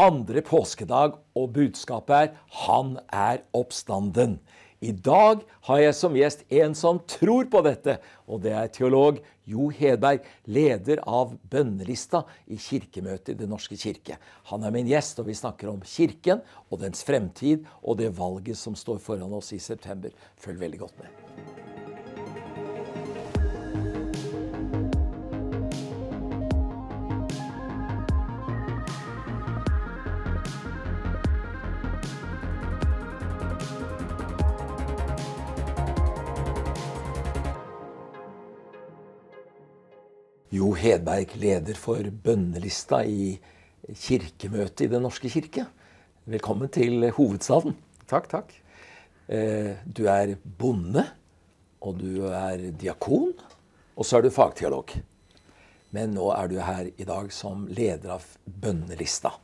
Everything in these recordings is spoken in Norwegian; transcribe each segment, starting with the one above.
andre påskedag, og budskapet er 'Han er oppstanden'. I dag har jeg som gjest en som tror på dette, og det er teolog Jo Hedberg, leder av bønnelista i Kirkemøtet i Den norske kirke. Han er min gjest, og vi snakker om Kirken og dens fremtid og det valget som står foran oss i september. Følg veldig godt med. Hedberg, leder for bønnelista i Kirkemøtet i Den norske kirke. Velkommen til hovedstaden. Takk, takk. Eh, du er bonde, og du er diakon, og så er du fagteolog. Men nå er du her i dag som leder av bønnelista.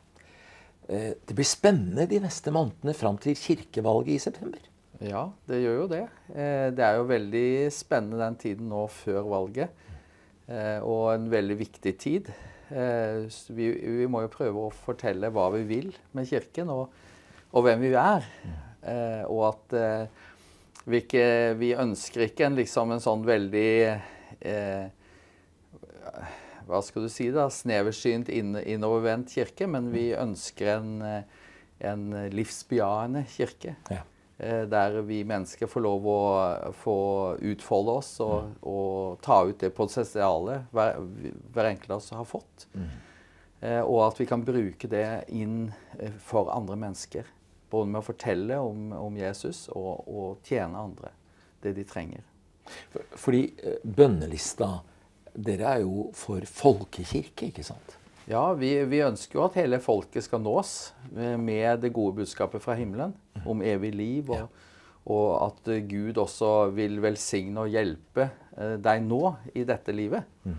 Eh, det blir spennende de neste månedene fram til kirkevalget i september. Ja, det gjør jo det. Eh, det er jo veldig spennende den tiden nå før valget. Og en veldig viktig tid. Vi, vi må jo prøve å fortelle hva vi vil med Kirken, og, og hvem vi er. Og at vi, ikke, vi ønsker ikke en, liksom en sånn veldig eh, Hva skal du si, da? Sneversynt, inn, innovervendt kirke. Men vi ønsker en, en livsbejaende kirke. Ja. Der vi mennesker får lov å få utfolde oss og, og ta ut det potensialet hver, hver enkelt av oss har fått. Mm. Og at vi kan bruke det inn for andre mennesker. Både med å fortelle om, om Jesus og, og, tjene andre det de trenger. Fordi bønnelista Dere er jo for folkekirke, ikke sant? Ja, vi, vi, ønsker jo at hele folket skal nås med det gode budskapet fra himmelen om evig liv, og, ja. og at Gud også vil velsigne og hjelpe deg nå i dette livet. Mm.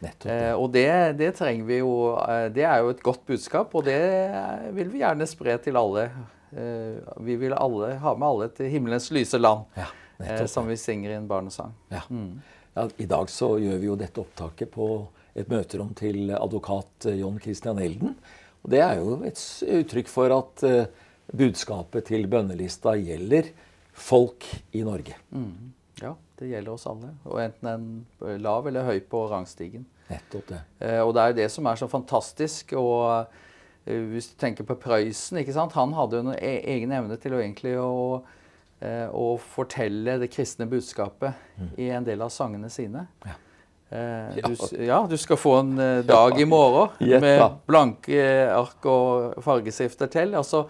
Eh, og det, det, trenger vi jo Det er jo et godt budskap, og det vil vi gjerne spre til alle. Eh, vi vil alle, ha med alle til himmelens lyse land, ja, eh, som vi synger i en barnesang. Ja. Mm. ja, I dag så gjør vi jo dette opptaket på et møterom til advokat John Christian Elden. Og det er jo et uttrykk for at uh, budskapet til bønnelista gjelder folk i Norge. Mm. Ja, det gjelder oss alle. Og enten en lav eller høy på rangstigen. Nettopp det. Uh, og det er jo det som er så fantastisk. og hvis du tenker på Prøysen, han hadde jo en e egen evne til å egentlig å, å fortelle det kristne budskapet mm. i en del av sangene sine. Ja. Eh, du, ja, du skal få en eh, dag i morgen med blanke ark og fargestifter til. Altså,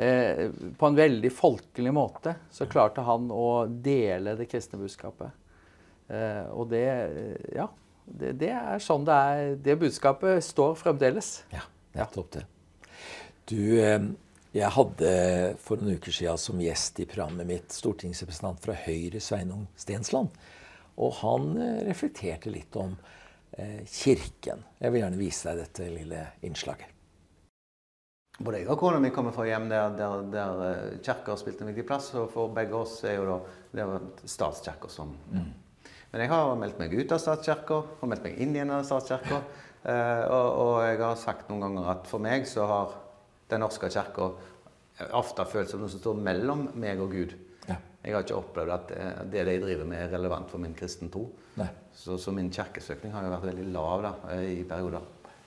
eh, på en veldig folkelig måte så klarte han å dele det kristne budskapet. Eh, og det Ja. Det, det, er sånn det er. Det budskapet står fremdeles. Ja, nettopp det. Du, eh, jeg hadde for noen uker siden som gjest i programmet mitt stortingsrepresentant fra Høyre, Sveinung Stensland. Og han reflekterte litt om eh, Kirken. Jeg vil gjerne vise deg dette lille innslaget. Både jeg og kona mi kommer fra hjem der, der, der kirka har spilt en viktig plass. Og for begge oss er jo da det er statskirka som mm. Men jeg har meldt meg ut av statskirka og meldt meg inn igjen av statskirka. Eh, og, og, jeg har sagt noen ganger at for meg så har Den norske kirka ofte følt som noe som står mellom meg og Gud. Jeg har ikke opplevd at eh, det de driver med, er relevant for min kristen tro. Så, så, min kirkesøkning har jo vært veldig lav da, i perioder.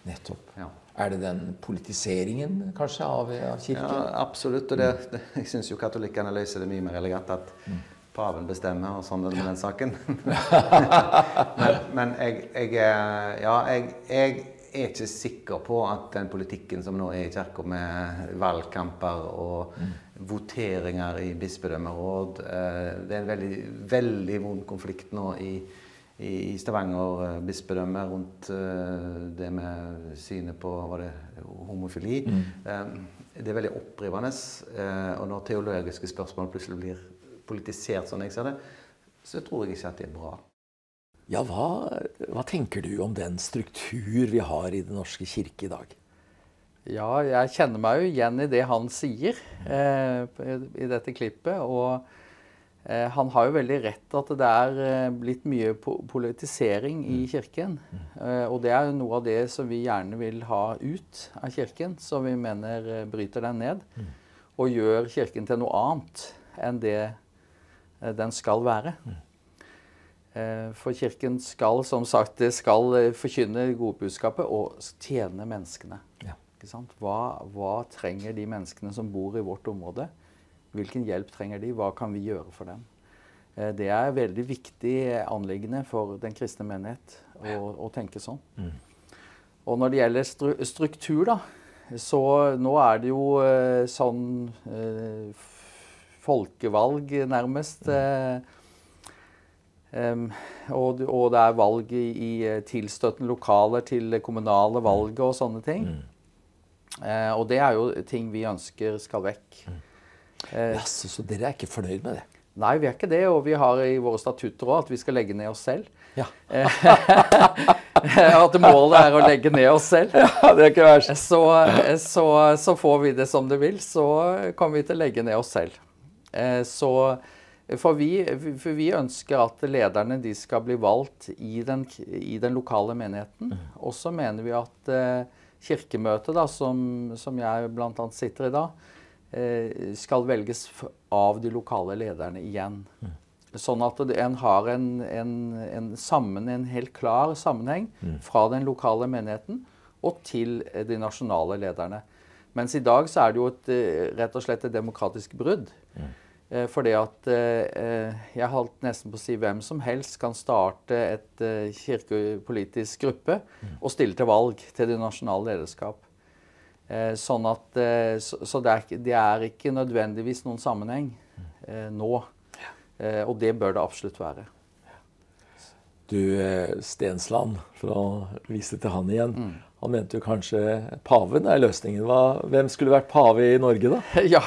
Nettopp. Ja. Er det den politiseringen kanskje av, av kirken? Ja, absolutt. Og det, det, jeg syns jo katolikkene løser det mye mer elegant. At mm. paven bestemmer, og sånn med den saken. men, men jeg, jeg, ja, jeg, jeg er ikke sikker på at den politikken som nå er i kirka, med valgkamper og mm. Voteringer i bispedømmeråd eh, Det er en veldig, veldig vond konflikt nå i, i Stavanger eh, bispedømme rundt eh, det med synet på var det, homofili. Mm. Det er veldig opprivende. Og når teologiske spørsmål plutselig blir politisert, sånn jeg ser det, så tror jeg ikke at det er bra. Ja, hva, hva, tenker du om den struktur vi har i Den norske kirke i dag? Ja, jeg kjenner meg jo igjen i det han sier eh, i dette klippet. Og Eh, han har jo veldig rett at det er eh, blitt mye politisering i kirken. Eh, og det er jo noe av det som vi gjerne vil ha ut av kirken, som vi mener eh, bryter den ned. Og gjør kirken til noe annet enn det eh, den skal være. For kirken skal som sagt, det skal forkynne godbudskapet og tjene menneskene. Ja. Hva, hva trenger de menneskene som bor i vårt område? Hvilken hjelp trenger de? Hva kan vi gjøre for dem? Eh, Det er et veldig viktig anliggende for den kristne menighet å, å tenke sånn. Og når det gjelder stru struktur, da, så nå er det jo eh, sånn eh, folkevalg, nærmest. Mm. Um, og, og det er valg i, i tilstøtende lokaler til kommunale valg og sånne ting. Eh, og det er jo ting vi ønsker skal vekk. Eh, Jaså, så dere er ikke fornøyd med det? Nei, vi er ikke det. Og vi har i våre statutter òg at vi skal legge ned oss selv. Ja. at målet er å legge ned oss selv. ja det er ikke verst. Så, så, så får vi det som det vil, så kommer vi til å legge ned oss selv. Eh, Så, for, vi, for vi ønsker at lederne de skal bli valgt i den, i den lokale menigheten. Og så mener vi at eh, kirkemøtet, da, som, som jeg bl.a. sitter i da, eh, skal velges av de lokale lederne igjen. Sånn at en har en, en, en, sammen, en helt klar sammenheng fra den lokale menigheten og til eh, de nasjonale lederne. Mens i dag så er det jo et, eh, rett og slett et demokratisk brudd. Eh, Fordi at eh, eh, jeg holdt nesten på å si hvem som helst kan starte et eh, kirkepolitisk gruppe og stille til valg til det nasjonale lederskap. Eh, Sånn at, eh, så, det, er, det er ikke nødvendigvis noen sammenheng eh, nå. Eh, Og det bør det absolutt være. Du, eh, Stensland, for å vise til han igjen. Han mente jo kanskje paven er løsningen. Hva, hvem skulle vært pave i Norge, da? ja.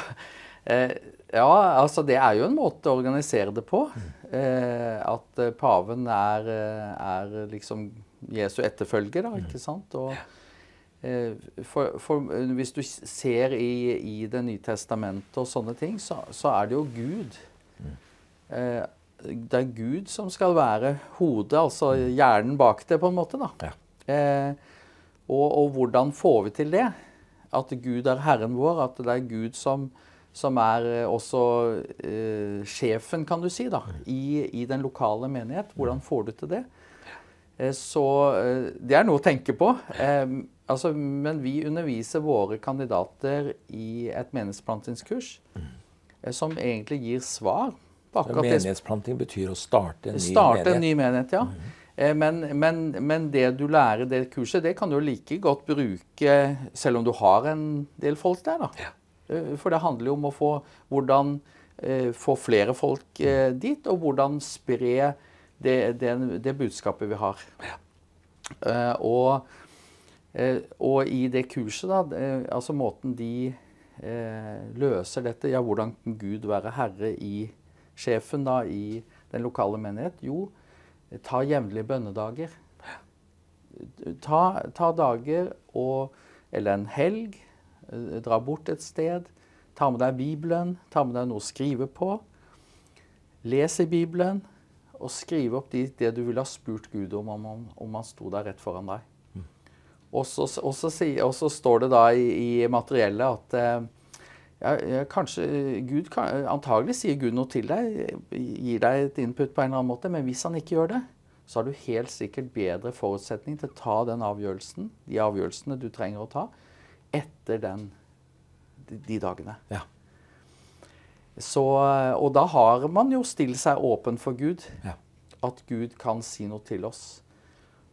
Eh, ja, altså det er jo en måte å organisere det på. Eh, at eh, paven er, eh, er liksom Jesu etterfølger, da, ikke sant? Og, eh, for, for eh, hvis du ser i, i Det nye testamentet og sånne ting, så, så er det jo Gud. Eh, det er Gud som skal være hodet, altså hjernen bak det, på en måte. da. Ja. Eh, og, og hvordan får vi til det? At Gud er Herren vår, at det er Gud som, som er eh, også eh, sjefen, kan du si, da, i, i den lokale menighet. Hvordan får du til det? Eh, så eh, det er noe å tenke på. Eh, altså, men vi underviser våre kandidater i et menighetsplantingskurs eh, som egentlig gir svar på akkurat det Menighetsplanting betyr å starte en ny Starte menighet. en ny menighet, ja. Eh, Men, men, men det du lærer det kurset, det kan du like godt bruke selv om du har en del folk der. da. Eh, For det handler jo om å få hvordan eh, få flere folk eh, dit, og hvordan spre det, det, det budskapet vi har. Eh, og, eh, og i det kurset, da, eh, altså måten de eh, løser dette Ja, hvordan kan Gud være herre i sjefen da, i den lokale menighet? Jo, ta jevnlige bønnedager. Ta, ta dager og Eller en helg. Eh, Dra bort et sted. Ta med deg Bibelen. Ta med deg noe å skrive på. Les i Bibelen. Og skrive opp de, det du ville ha spurt Gud om om, om han sto der rett foran deg. Og så, og så, og så står det da i, i materiellet at eh, ja, kanskje Gud Antagelig sier Gud noe til deg, gir deg et input på en eller annen måte, men hvis han ikke gjør det, så har du helt sikkert bedre forutsetning til å ta den avgjørelsen, de avgjørelsene du trenger å ta, etter den, de, dagene. Ja. Så, og da har man jo stilt seg åpen for Gud. Ja. At Gud kan si noe til oss.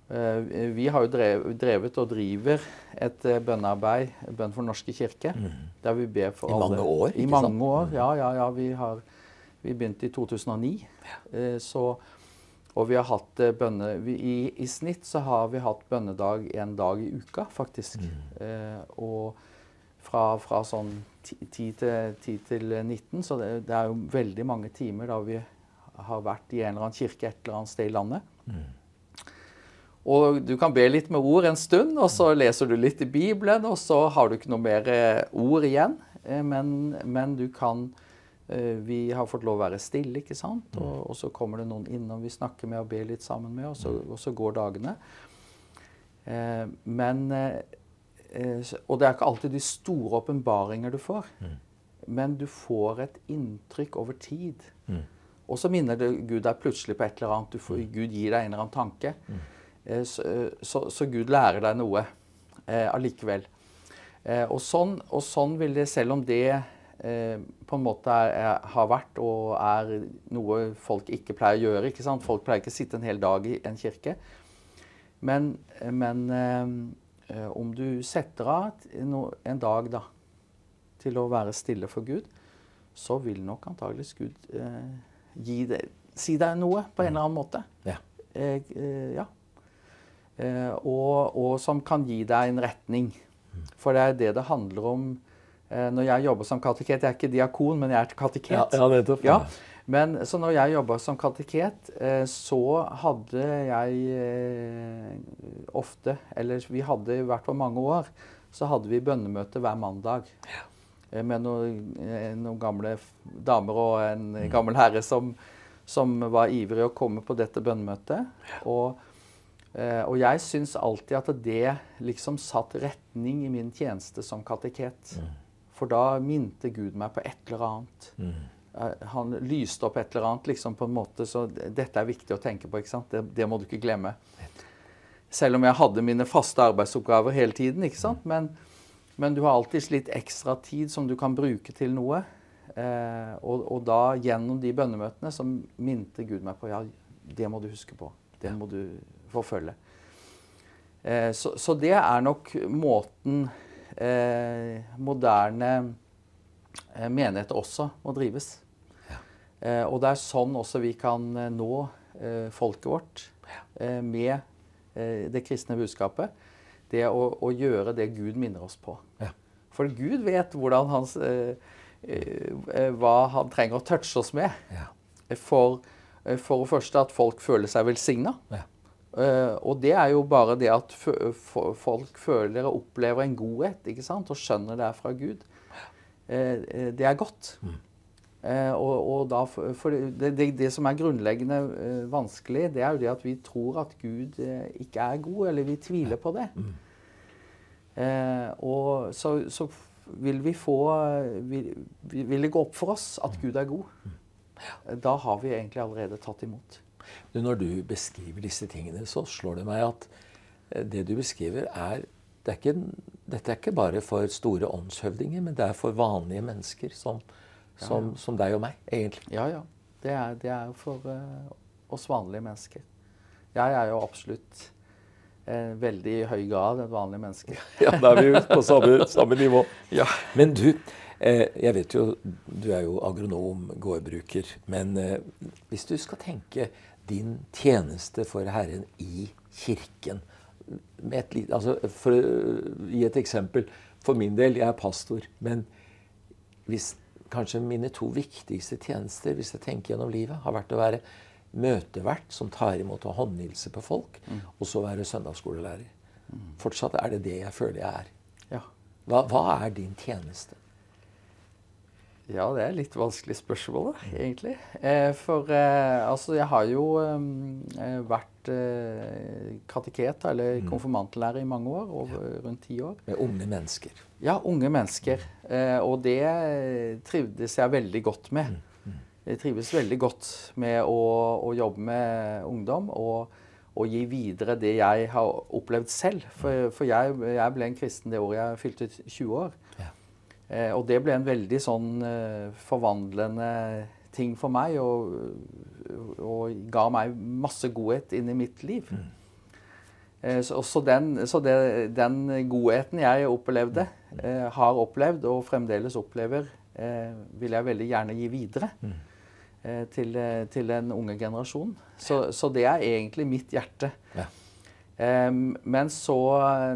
Eh, Vi har jo drevet og driver et eh, bønnearbeid, Bønn for Den norske kirke, der vi ber for I alle. mange år, I mange sant? år, ja. ja, ja vi, har, vi begynte i 2009. Ja. Så, og vi har hatt eh, bønne... Vi, i, I snitt så har vi hatt bønnedag en dag i uka, faktisk. Eh, og fra, fra sånn 10 til, 10 til 19, så det, det er jo veldig mange timer da vi har vært i en eller annen kirke et eller annet sted i landet. Og du kan be litt med ord en stund, og så leser du litt i Bibelen, og så har du ikke noe mer eh, ord igjen. Eh, Men, men du kan vi har fått lov å være stille, ikke sant? Og, og så kommer det noen innom vi snakker med og ber litt sammen med, og så, og så går dagene. Eh, men eh, eh, Og det er ikke alltid de store åpenbaringer du får. Men du får et inntrykk over tid. Og så minner det Gud deg plutselig på et eller annet. Du får, Gud gir deg en eller annen tanke. Eh, Så, eh, så, så Gud lærer deg noe eh, allikevel. Eh, og, sånn, og sånn vil det, selv om det eh, på en måte er, er, har vært og er noe folk ikke pleier å gjøre ikke sant? Folk pleier ikke å sitte en hel dag i en kirke. Men, men eh, eh, om du setter av en dag da, til å være stille for Gud, så vil nok antageligvis Gud eh, gi deg, si deg noe på en eller annen måte. Ja. Eh, eh, ja. Eh, og, og som kan gi deg en retning. For det er det det handler om eh, når jeg jobber som kateket. Jeg er ikke diakon, men jeg er kateket. Ja, nettopp. Ja. Men så når jeg jobba som kateket, eh, så hadde jeg eh, ofte, eller vi hadde i hvert fall mange år, så hadde vi bønnemøte hver mandag. Eh, Med noen, eh, noen gamle damer og en gammel herre som, som var ivrig å komme på dette bønnemøtet. Og, eh, og jeg syns alltid at det liksom satt retning i min tjeneste som kateket. For da minte Gud meg på et eller annet. Mm. Han lyste opp et eller annet liksom på en måte, så dette er viktig å tenke på. ikke sant? Det, det må du ikke glemme. Selv om jeg hadde mine faste arbeidsoppgaver hele tiden. ikke sant? Men, men du har alltid litt ekstra tid som du kan bruke til noe. Eh, og, og da gjennom de bønnemøtene så minte Gud meg på ja, det må du huske på. Det må du forfølge. Eh, så, så det er nok måten eh, moderne eh, menigheter også må drives. Eh, og det er sånn også vi kan eh, nå eh, folket vårt eh, med eh, det kristne budskapet. Det å, å gjøre det Gud minner oss på. Ja. For Gud vet hvordan hans, eh, eh, hva han trenger å touche oss med. Ja. For, eh, for det første at folk føler seg velsigna. Ja. Eh, og det er jo bare det at folk føler og opplever en godhet ikke sant? og skjønner det er fra Gud. Eh, eh, det er godt. Eh, og, og da, for, det, det, det som er grunnleggende vanskelig, det er jo det at vi tror at Gud ikke er god, eller vi tviler på det. Eh, og så, så vil vi få vil, vil det gå opp for oss at Gud er god. Da har vi egentlig allerede tatt imot. Du, når du beskriver disse tingene, så slår det meg at eh, det du beskriver, er, det er ikke, Dette er ikke bare for store åndshøvdinger, men det er for vanlige mennesker som, som, som deg og meg, egentlig. Ja, ja. Det er, det er for uh, oss vanlige mennesker. Jeg er jo absolutt uh, veldig i høy grad et vanlig menneske. Ja, da er vi jo på samme, samme nivå. Ja. Men du, jeg vet jo Du er jo agronom, gårdbruker. Men hvis du skal tenke din tjeneste for Herren i kirken med et altså For å gi et eksempel. For min del, jeg er pastor. Men hvis kanskje mine to viktigste tjenester hvis jeg tenker gjennom livet, har vært å være møtevert som tar imot og håndhilser på folk, og så være søndagsskolelærer. Fortsatt er det det jeg føler jeg er. Ja. Hva, hva er din tjeneste? Ja, det er et litt vanskelig spørsmål, da, egentlig. Eh, for eh, altså, jeg har jo eh, vært eh, kateket, eller konfirmantlærer, i mange år. Over rundt ti år. Med unge mennesker. Ja, unge mennesker. Eh, og det trivdes jeg veldig godt med. Jeg trives veldig godt med å, å jobbe med ungdom og, og gi videre det jeg har opplevd selv. For, for jeg, jeg ble en kristen det året jeg fylte 20 år. Eh, og det ble en veldig sånn eh, forvandlende ting for meg, og, og ga meg masse godhet inn i mitt liv. Eh, Så, så, den, så det, den godheten jeg opplevde, eh, har opplevd og fremdeles opplever, eh, vil jeg veldig gjerne gi videre eh, til, til den unge generasjonen. Så, så det er egentlig mitt hjerte. Ja. Eh, men så,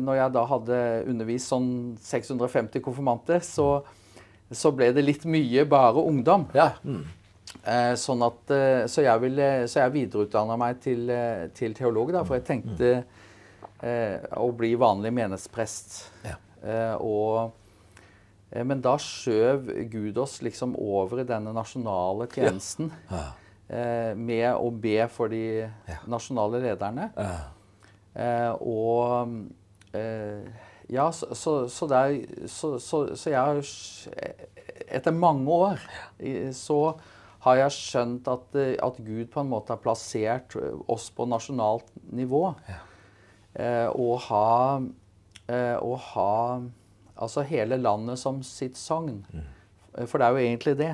når jeg da hadde undervist sånn 650 konfirmanter, så, så ble det litt mye bare ungdom. Ja. Mm. Sånn at, eh, så jeg, ville, så jeg videreutdanna meg til, eh, til teolog, da, for jeg tenkte mm. å bli vanlig menighetsprest. Ja. Eh, og Eh, men da skjøv Gud oss liksom over i denne nasjonale tjenesten Ja. Ja. med å be for de nasjonale lederne. Ja. Eh, og eh, Ja, så, så, så, det er, så, så, så jeg har Etter mange år så har jeg skjønt at, eh, at Gud på en måte har plassert oss på nasjonalt nivå. Eh, og ha, eh, og ha altså hele landet som sitt sogn. Mm. For det er jo egentlig det.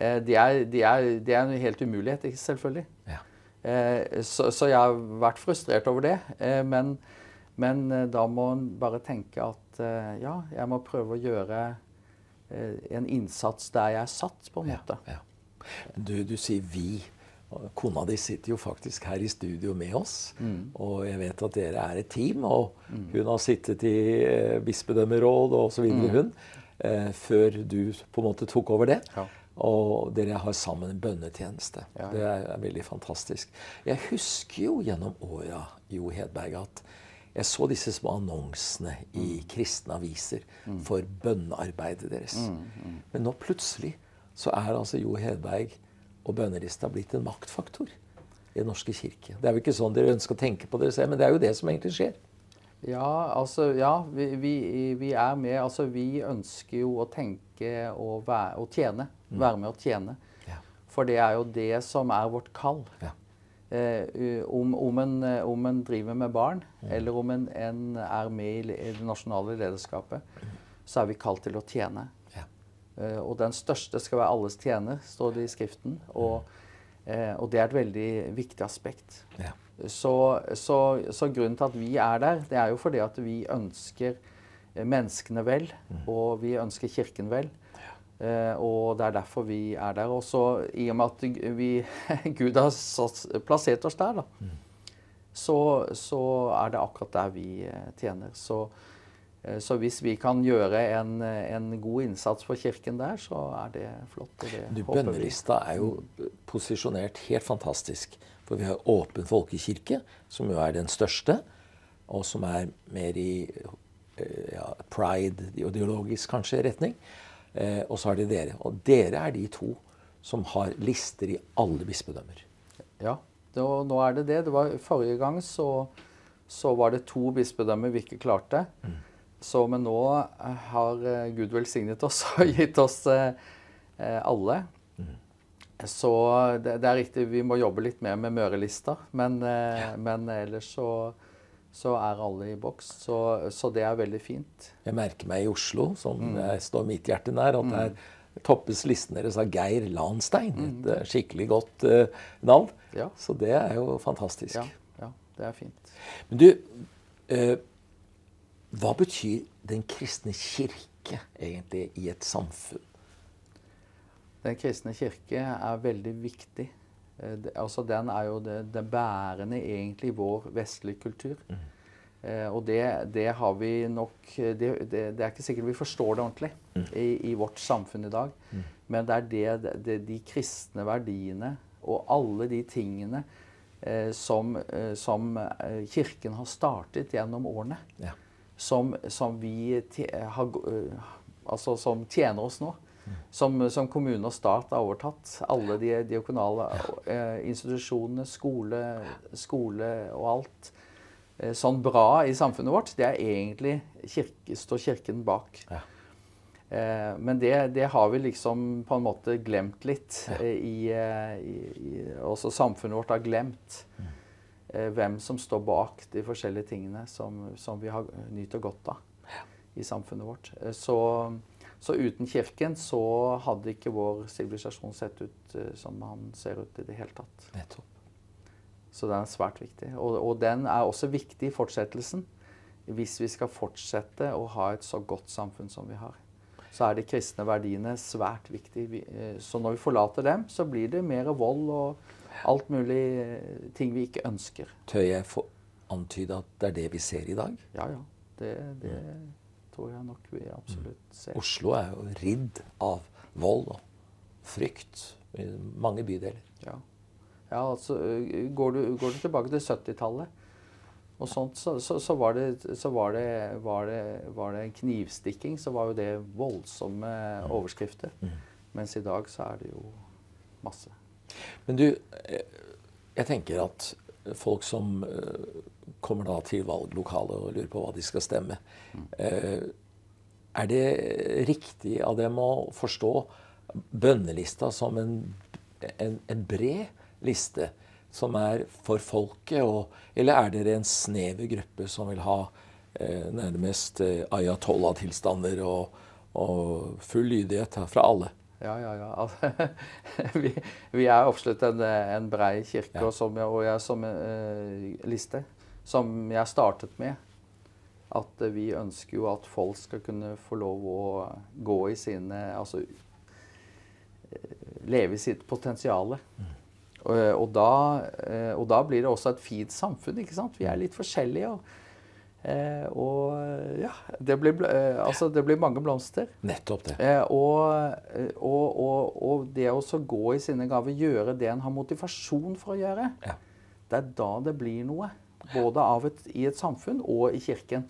Eh, det, er, de er, de er en helt umulighet, ikke selvfølgelig. Ja. Eh, så, så jeg har vært frustrert over det. Eh, men, men eh, da må en bare tenke at ja, jeg må prøve å gjøre en innsats der jeg er satt, på en måte. Ja. Du, du sier 'vi'. Kona di sitter jo faktisk her i studio med oss. Og jeg vet at dere er et team. Og hun har sittet i bispedømmeråd og osv. hun. Eh, før du på en måte tok over det. Ja. Og dere har sammen en bønnetjeneste. Ja. Det er, er veldig fantastisk. Jeg husker jo gjennom åra, Jo Hedberg, at jeg så disse små annonsene i kristne aviser for bønnearbeidet deres. Men nå plutselig så er altså Jo Hedberg og bønnelista blitt en maktfaktor i Den norske kirke. Det er jo ikke sånn dere ønsker å tenke på dere selv, men det er jo det som egentlig skjer. Ja, altså, ja, vi, vi, vi er med. Altså, vi ønsker jo å tenke og, være, og tjene. Være med å tjene. Ja. For det er jo det som er vårt kall. Ja. Eh, om, om, en, om en driver med barn, eller om en, en er med i i det nasjonale lederskapet, så er vi kalt til å tjene. Ja. Eh, og den største skal være alles tjener, står det i Skriften. Og, eh, og det er et veldig viktig aspekt. Ja. Så, så, så grunnen til at vi er der, det er jo fordi at vi ønsker eh, menneskene vel, og vi ønsker Kirken vel. Eh, og det er derfor vi er der. Og så i og med at vi, Gud har plassert oss der, da, så, så er det akkurat der vi eh, tjener. Så, så hvis vi kan gjøre en, en god innsats for Kirken der, så er det flott. Og det Du, håper vi. Bønnelista er jo posisjonert helt fantastisk. For vi har Åpen folkekirke, som jo er den største, og som er mer i eh, ja, pride, ideologisk kanskje, retning. Eh, og så har de dere. Og dere er de to som har lister i alle bispedømmer. Ja, og nå er det det. det var, forrige gang så, så var det to bispedømmer vi ikke klarte. Så, men nå eh, har eh, Gud velsignet oss og gitt oss eh, alle. Så det, det er riktig, vi må jobbe litt mer med Mørelista. Men, ja. men ellers så, så er alle i boks. Så, så det er veldig fint. Jeg merker meg i Oslo, som mm. står mitt hjerte nær, at der toppes listen deres av Geir Lanstein. Et eh, skikkelig godt uh, navn. Ja. Så det er jo fantastisk. Ja, ja det er fint. Men du, eh, hva betyr den kristne kirke egentlig i et samfunn? Den kristne kirke er veldig viktig. Eh, altså Den er jo det, det bærende egentlig i vår vestlige kultur. Eh, og det, det har vi nok det, det, det er ikke sikkert vi forstår det ordentlig i, i vårt samfunn i dag. Men det er de kristne verdiene og alle de tingene eh, som, eh, som eh, Kirken har startet gjennom årene Ja. Som, som vi har, øh, altså som tjener oss nå. Som, som kommune og stat har overtatt. Alle de diakonale eh, institusjonene, skole, skole og alt. Eh, sånn bra i samfunnet vårt, det er egentlig kirke, står Kirken bak. Ja. Eh, men det, det har vi liksom på en måte glemt litt. eh, I, eh, i, i, også samfunnet vårt har glemt eh, hvem som står bak de forskjellige tingene som, som vi har nyter godt av i samfunnet vårt. Eh, Så, så uten Kirken så hadde ikke vår sivilisasjon sett ut eh, som han ser ut i det hele tatt. Nettopp. Så den er svært viktig. Og, og den er også viktig i fortsettelsen. Hvis vi skal fortsette å ha et så godt samfunn som vi har. Så er de kristne verdiene svært viktige. Eh, Så når vi forlater dem, så blir det mer vold og alt mulig eh, ting vi ikke ønsker. Tør jeg få antyde at det er det vi ser i dag? Ja, ja. Det, det tror jeg nok vi absolutt ser. Oslo er jo ridd av vold og frykt i mange bydeler. Ja. ja, altså øh, går du, går du tilbake til 70-tallet, Og sånt, så, så, så, var, det, så var, det, var, det, var det knivstikking, så var jo det voldsomme overskrifter. Mm. Mens i dag så er det jo masse. Men du, eh, jeg tenker at folk som eh, kommer da til valglokalet og lurer på hva de skal stemme eh, Er det riktig av dem å forstå bønnelista som en, en, en bred liste? som er for folket? Og, eller er dere en snever gruppe som vil ha nærmest ayatollah-tilstander og, og, full lydighet fra alle? Ja, ja, ja. Altså, vi, vi, er absolutt en, en brei kirke, og, som jeg, og jeg som uh, liste, som jeg startet med. At vi ønsker jo at folk skal kunne få lov å gå i sine Altså eh, leve i sitt potensial. Mm. Og, og, da, og, da, blir det også et fint samfunn. ikke sant? Vi er litt forskjellige. Og, og ja, det blir, eh, altså, det blir, mange blomster. Nettopp det. Og, og, det å gå i sine gaver, gjøre det en har motivasjon for å gjøre, ja. det er da det blir noe. Både et, i et samfunn og i kirken.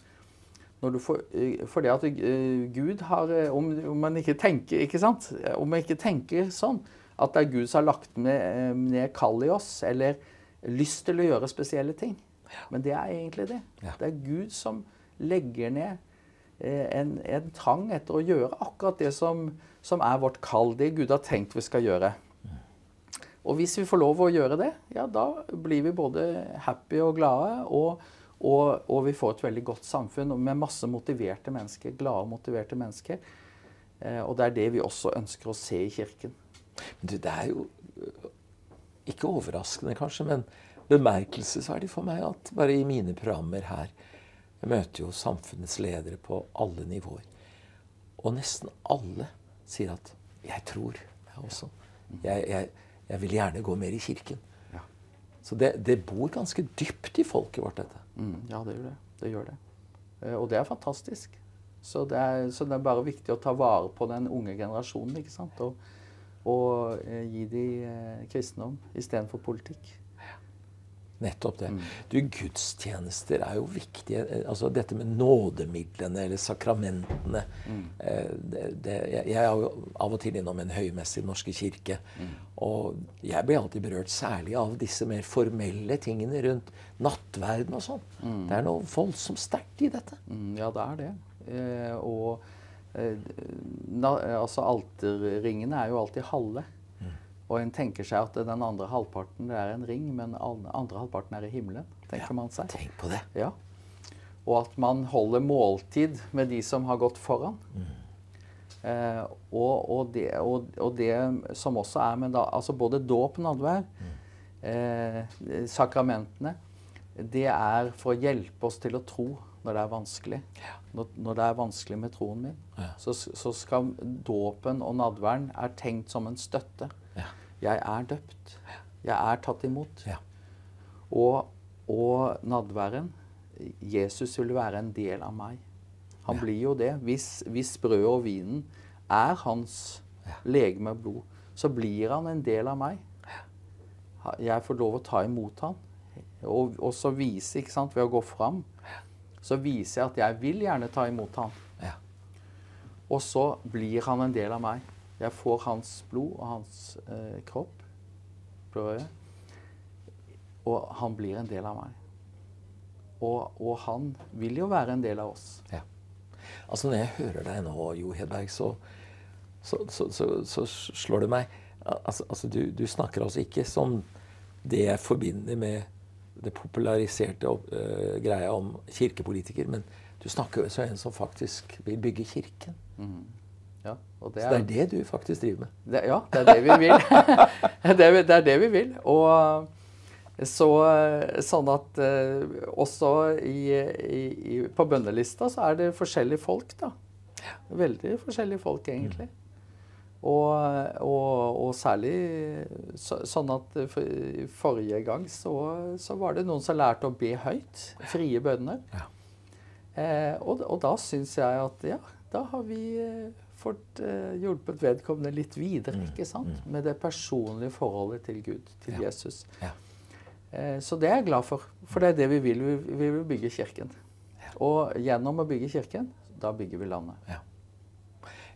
Får, fordi at Gud har om, om man ikke tenker, ikke sant? Om man ikke tenker sånn, at det er Gud som har lagt ned, ned kall i oss, eller lyst til å gjøre spesielle ting. Men det er egentlig det. Det er Gud som legger ned eh, en, en trang etter å gjøre akkurat det som, som, er vårt kall, det Gud har tenkt vi skal gjøre. Og hvis vi får lov å gjøre det, ja, da blir vi både happy og glade. Og, og, og vi får et veldig godt samfunn med masse motiverte mennesker. Glade, og motiverte mennesker. Eh, og det er det vi også ønsker å se i Kirken. Men det er jo ikke overraskende, kanskje, men bemerkelsesverdig for meg at bare i mine programmer her Jeg møter jo samfunnets ledere på alle nivåer. Og nesten alle sier at 'jeg tror', jeg også. Jeg, jeg, jeg vil gjerne gå mer i kirken. Ja. Så det, det, bor ganske dypt i folket vårt, dette. Mm, ja, det gjør det. Det gjør det. Eh, og det er fantastisk. Så det er, så det er bare viktig å ta vare på den unge generasjonen. ikke sant? Og, og eh, gi dem eh, kristendom istedenfor politikk. Nettopp det. Mm. Du, Gudstjenester er jo viktige. Eh, altså Dette med nådemidlene eller sakramentene. Mm. Det, det, jeg er jo av og til innom en høymesse i Den norske kirke. Mm. Og jeg blir alltid berørt særlig av disse mer formelle tingene rundt nattverden og sånn. Mm. Det er noe voldsomt sterkt i dette. Mm, ja, det er det. Eh, og Eh, na, altså Alterringene er jo alltid halve. Og en tenker seg at den andre halvparten det er en ring, men den andre halvparten er i himmelen. tenker ja, man seg. Tenk på det. Ja. Og at man holder måltid med de som har gått foran. Mm. Eh, og, og, det, og, og, det, som også er med da, altså både dåp og nadvær, mm. eh, sakramentene, det er for å hjelpe oss til å tro når det er vanskelig. Ja. Når, når, det er vanskelig med troen min, ja. så, så, skal dåpen og nadværen er tenkt som en støtte. Ja. Jeg er døpt. Jeg er tatt imot. Og, og nadværen Jesus vil være en del av meg. Han blir jo det. Hvis, hvis brødet og vinen er hans legeme og blod, så blir han en del av meg. Jeg får lov å ta imot han. Og så vise, ikke sant, ved å gå fram så viser jeg at jeg vil gjerne ta imot. Ja. Og så blir han en del av meg. Jeg får hans blod og hans eh, kropp, brødet, og han blir en del av meg. Og, og, han vil jo være en del av oss. Ja. Altså Når jeg hører deg nå, Jo Hedberg, så, så, så, så slår det meg Altså, altså du, du, snakker altså ikke som det jeg forbinder med det populariserte uh, greia om kirkepolitiker. Men du snakker jo som en som faktisk vil bygge kirken. Mm. Ja, det er, så det er det du faktisk driver med? Det, ja, det er det vi vil. det, er, det, er, det vi vil. Og så, sånn at uh, også i, i, på bønnelista så er det forskjellige folk, da. Veldig forskjellige folk, egentlig. Og, og, og, særlig så, sånn at forrige gang så, så, var det noen som lærte å be høyt. Frie bønner. Ja. Eh, og, og, da syns jeg at ja, da har vi fått eh, hjulpet vedkommende litt videre. Mm. ikke sant? Mm. Med det personlige forholdet til Gud, til ja. Jesus. Ja. Eh, så det er jeg glad for. For det er det vi vil. Vi vi vil bygge kirken. Og gjennom å bygge kirken, da bygger vi landet. Ja.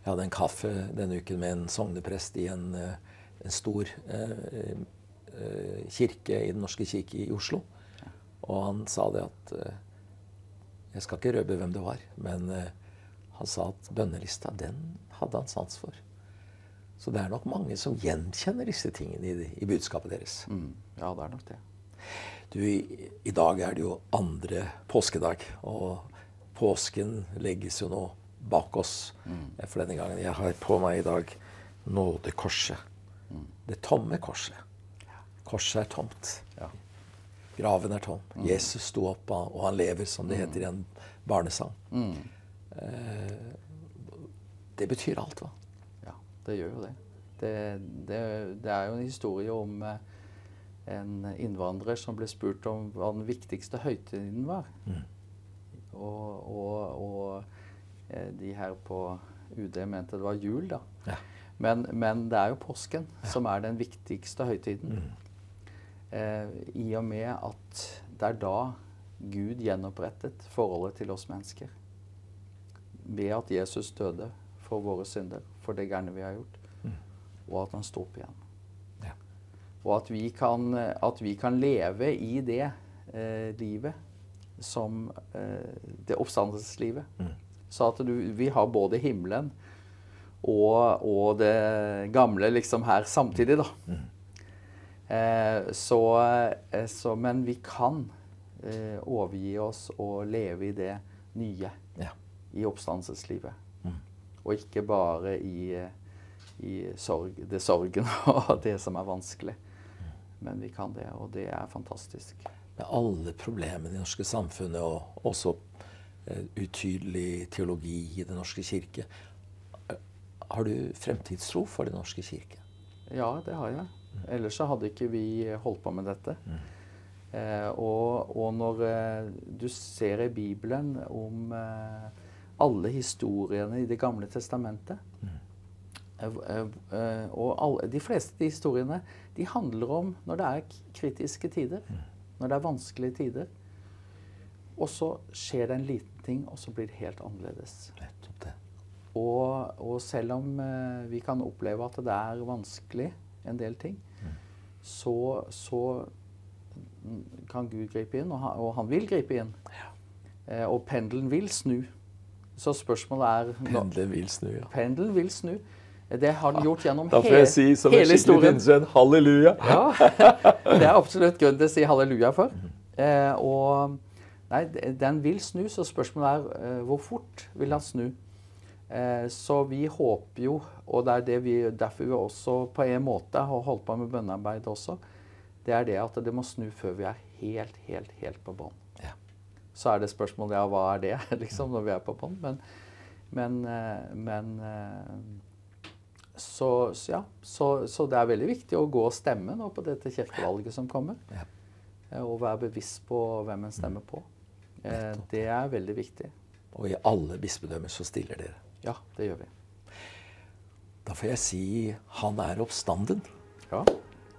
Jeg hadde en kaffe denne uken med en sogneprest i en, eh, en stor eh, eh, kirke i Den norske kirke i Oslo. Og han sa det at eh, Jeg skal ikke røpe hvem det var, men han sa at bønnelista, den hadde han sans for. Så det er nok mange som gjenkjenner disse tingene i, i budskapet deres. Mm. Ja, det er nok det. Du, i, I dag er det jo andre påskedag, og påsken legges jo nå bak oss mm. for denne gangen. Jeg har på meg i dag nådekorset. Det tomme korset. Korset er tomt. Ja. Graven er tom. Jesus sto opp, og han lever, som det heter i en barnesang. Eh, det betyr alt, hva? Ja, det gjør jo det. Det, det, det er jo en historie om eh, en innvandrer som ble spurt om hva den viktigste høytiden var. Og, og, og eh, de her på UD mente det var jul, da. Ja. Men, men det er jo påsken som er den viktigste høytiden. Eh, I og med at det er da Gud gjenopprettet forholdet til oss mennesker. Ved at Jesus døde for våre synder, for det gærne vi har gjort. Og at han sto opp igjen. Ja. Og at vi kan, at vi kan leve i det eh, livet som eh, det oppstandelseslivet. Så at du, vi har både himmelen og, og det gamle liksom her samtidig, da. Eh, så, eh, så, men vi kan eh, overgi oss og leve i det nye. I oppstandelseslivet. Og ikke bare i, i sorg, det sorgen og det som er vanskelig. Men vi kan det, og det er fantastisk. Med alle problemene i det norske samfunnet, og også eh, utydelig teologi i Den norske kirke. Har du fremtidstro for Den norske kirke? Ja, det har jeg. Ellers så hadde ikke vi holdt på med dette. Eh, og, og når eh, du ser i Bibelen om eh, alle historiene i Det gamle testamentet eh, eh, Og alle, de fleste av de historiene de handler om når det er kritiske tider. Når det er vanskelige tider. Og så skjer det en liten ting, og så blir det helt annerledes. Nettopp det. Og, og selv om eh, vi kan oppleve at det er vanskelig, en del ting, så, så mm, kan Gud gripe inn, og han, og han vil gripe inn. Eh, og pendelen vil snu. Så spørsmålet er Pendelen vil snu, ja. Pendelen vil snu. Det har den gjort gjennom hele historien. Da får jeg si som en skikkelig pinnsvenn halleluja. Ja, det er absolutt grunn til å si halleluja for. Eh, og nei, den vil snu, så spørsmålet er eh, hvor fort vil den snu? Eh, så vi håper jo, og det er det vi, derfor vi også på en måte har holdt på med bønnearbeid også, det er det at det må snu før vi er helt, helt, helt på bånn. Så er det spørsmålet ja, hva er det, liksom, når vi er på bånn? Men, men, eh, men eh, så, så ja, så, så det er veldig viktig å gå og stemme nå på dette kirkevalget som kommer. Ja. Eh, Og være bevisst på hvem en stemmer på. Det er veldig viktig. Og i alle bispedømmer så stiller dere. Ja, det gjør vi. Da får jeg si han er oppstanden. Ja,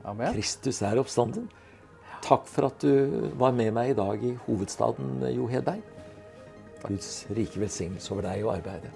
Amen. Kristus er oppstanden. Takk for at du var med meg i dag i hovedstaden, Jo Hedberg. Guds rike velsignelse over deg og arbeidet.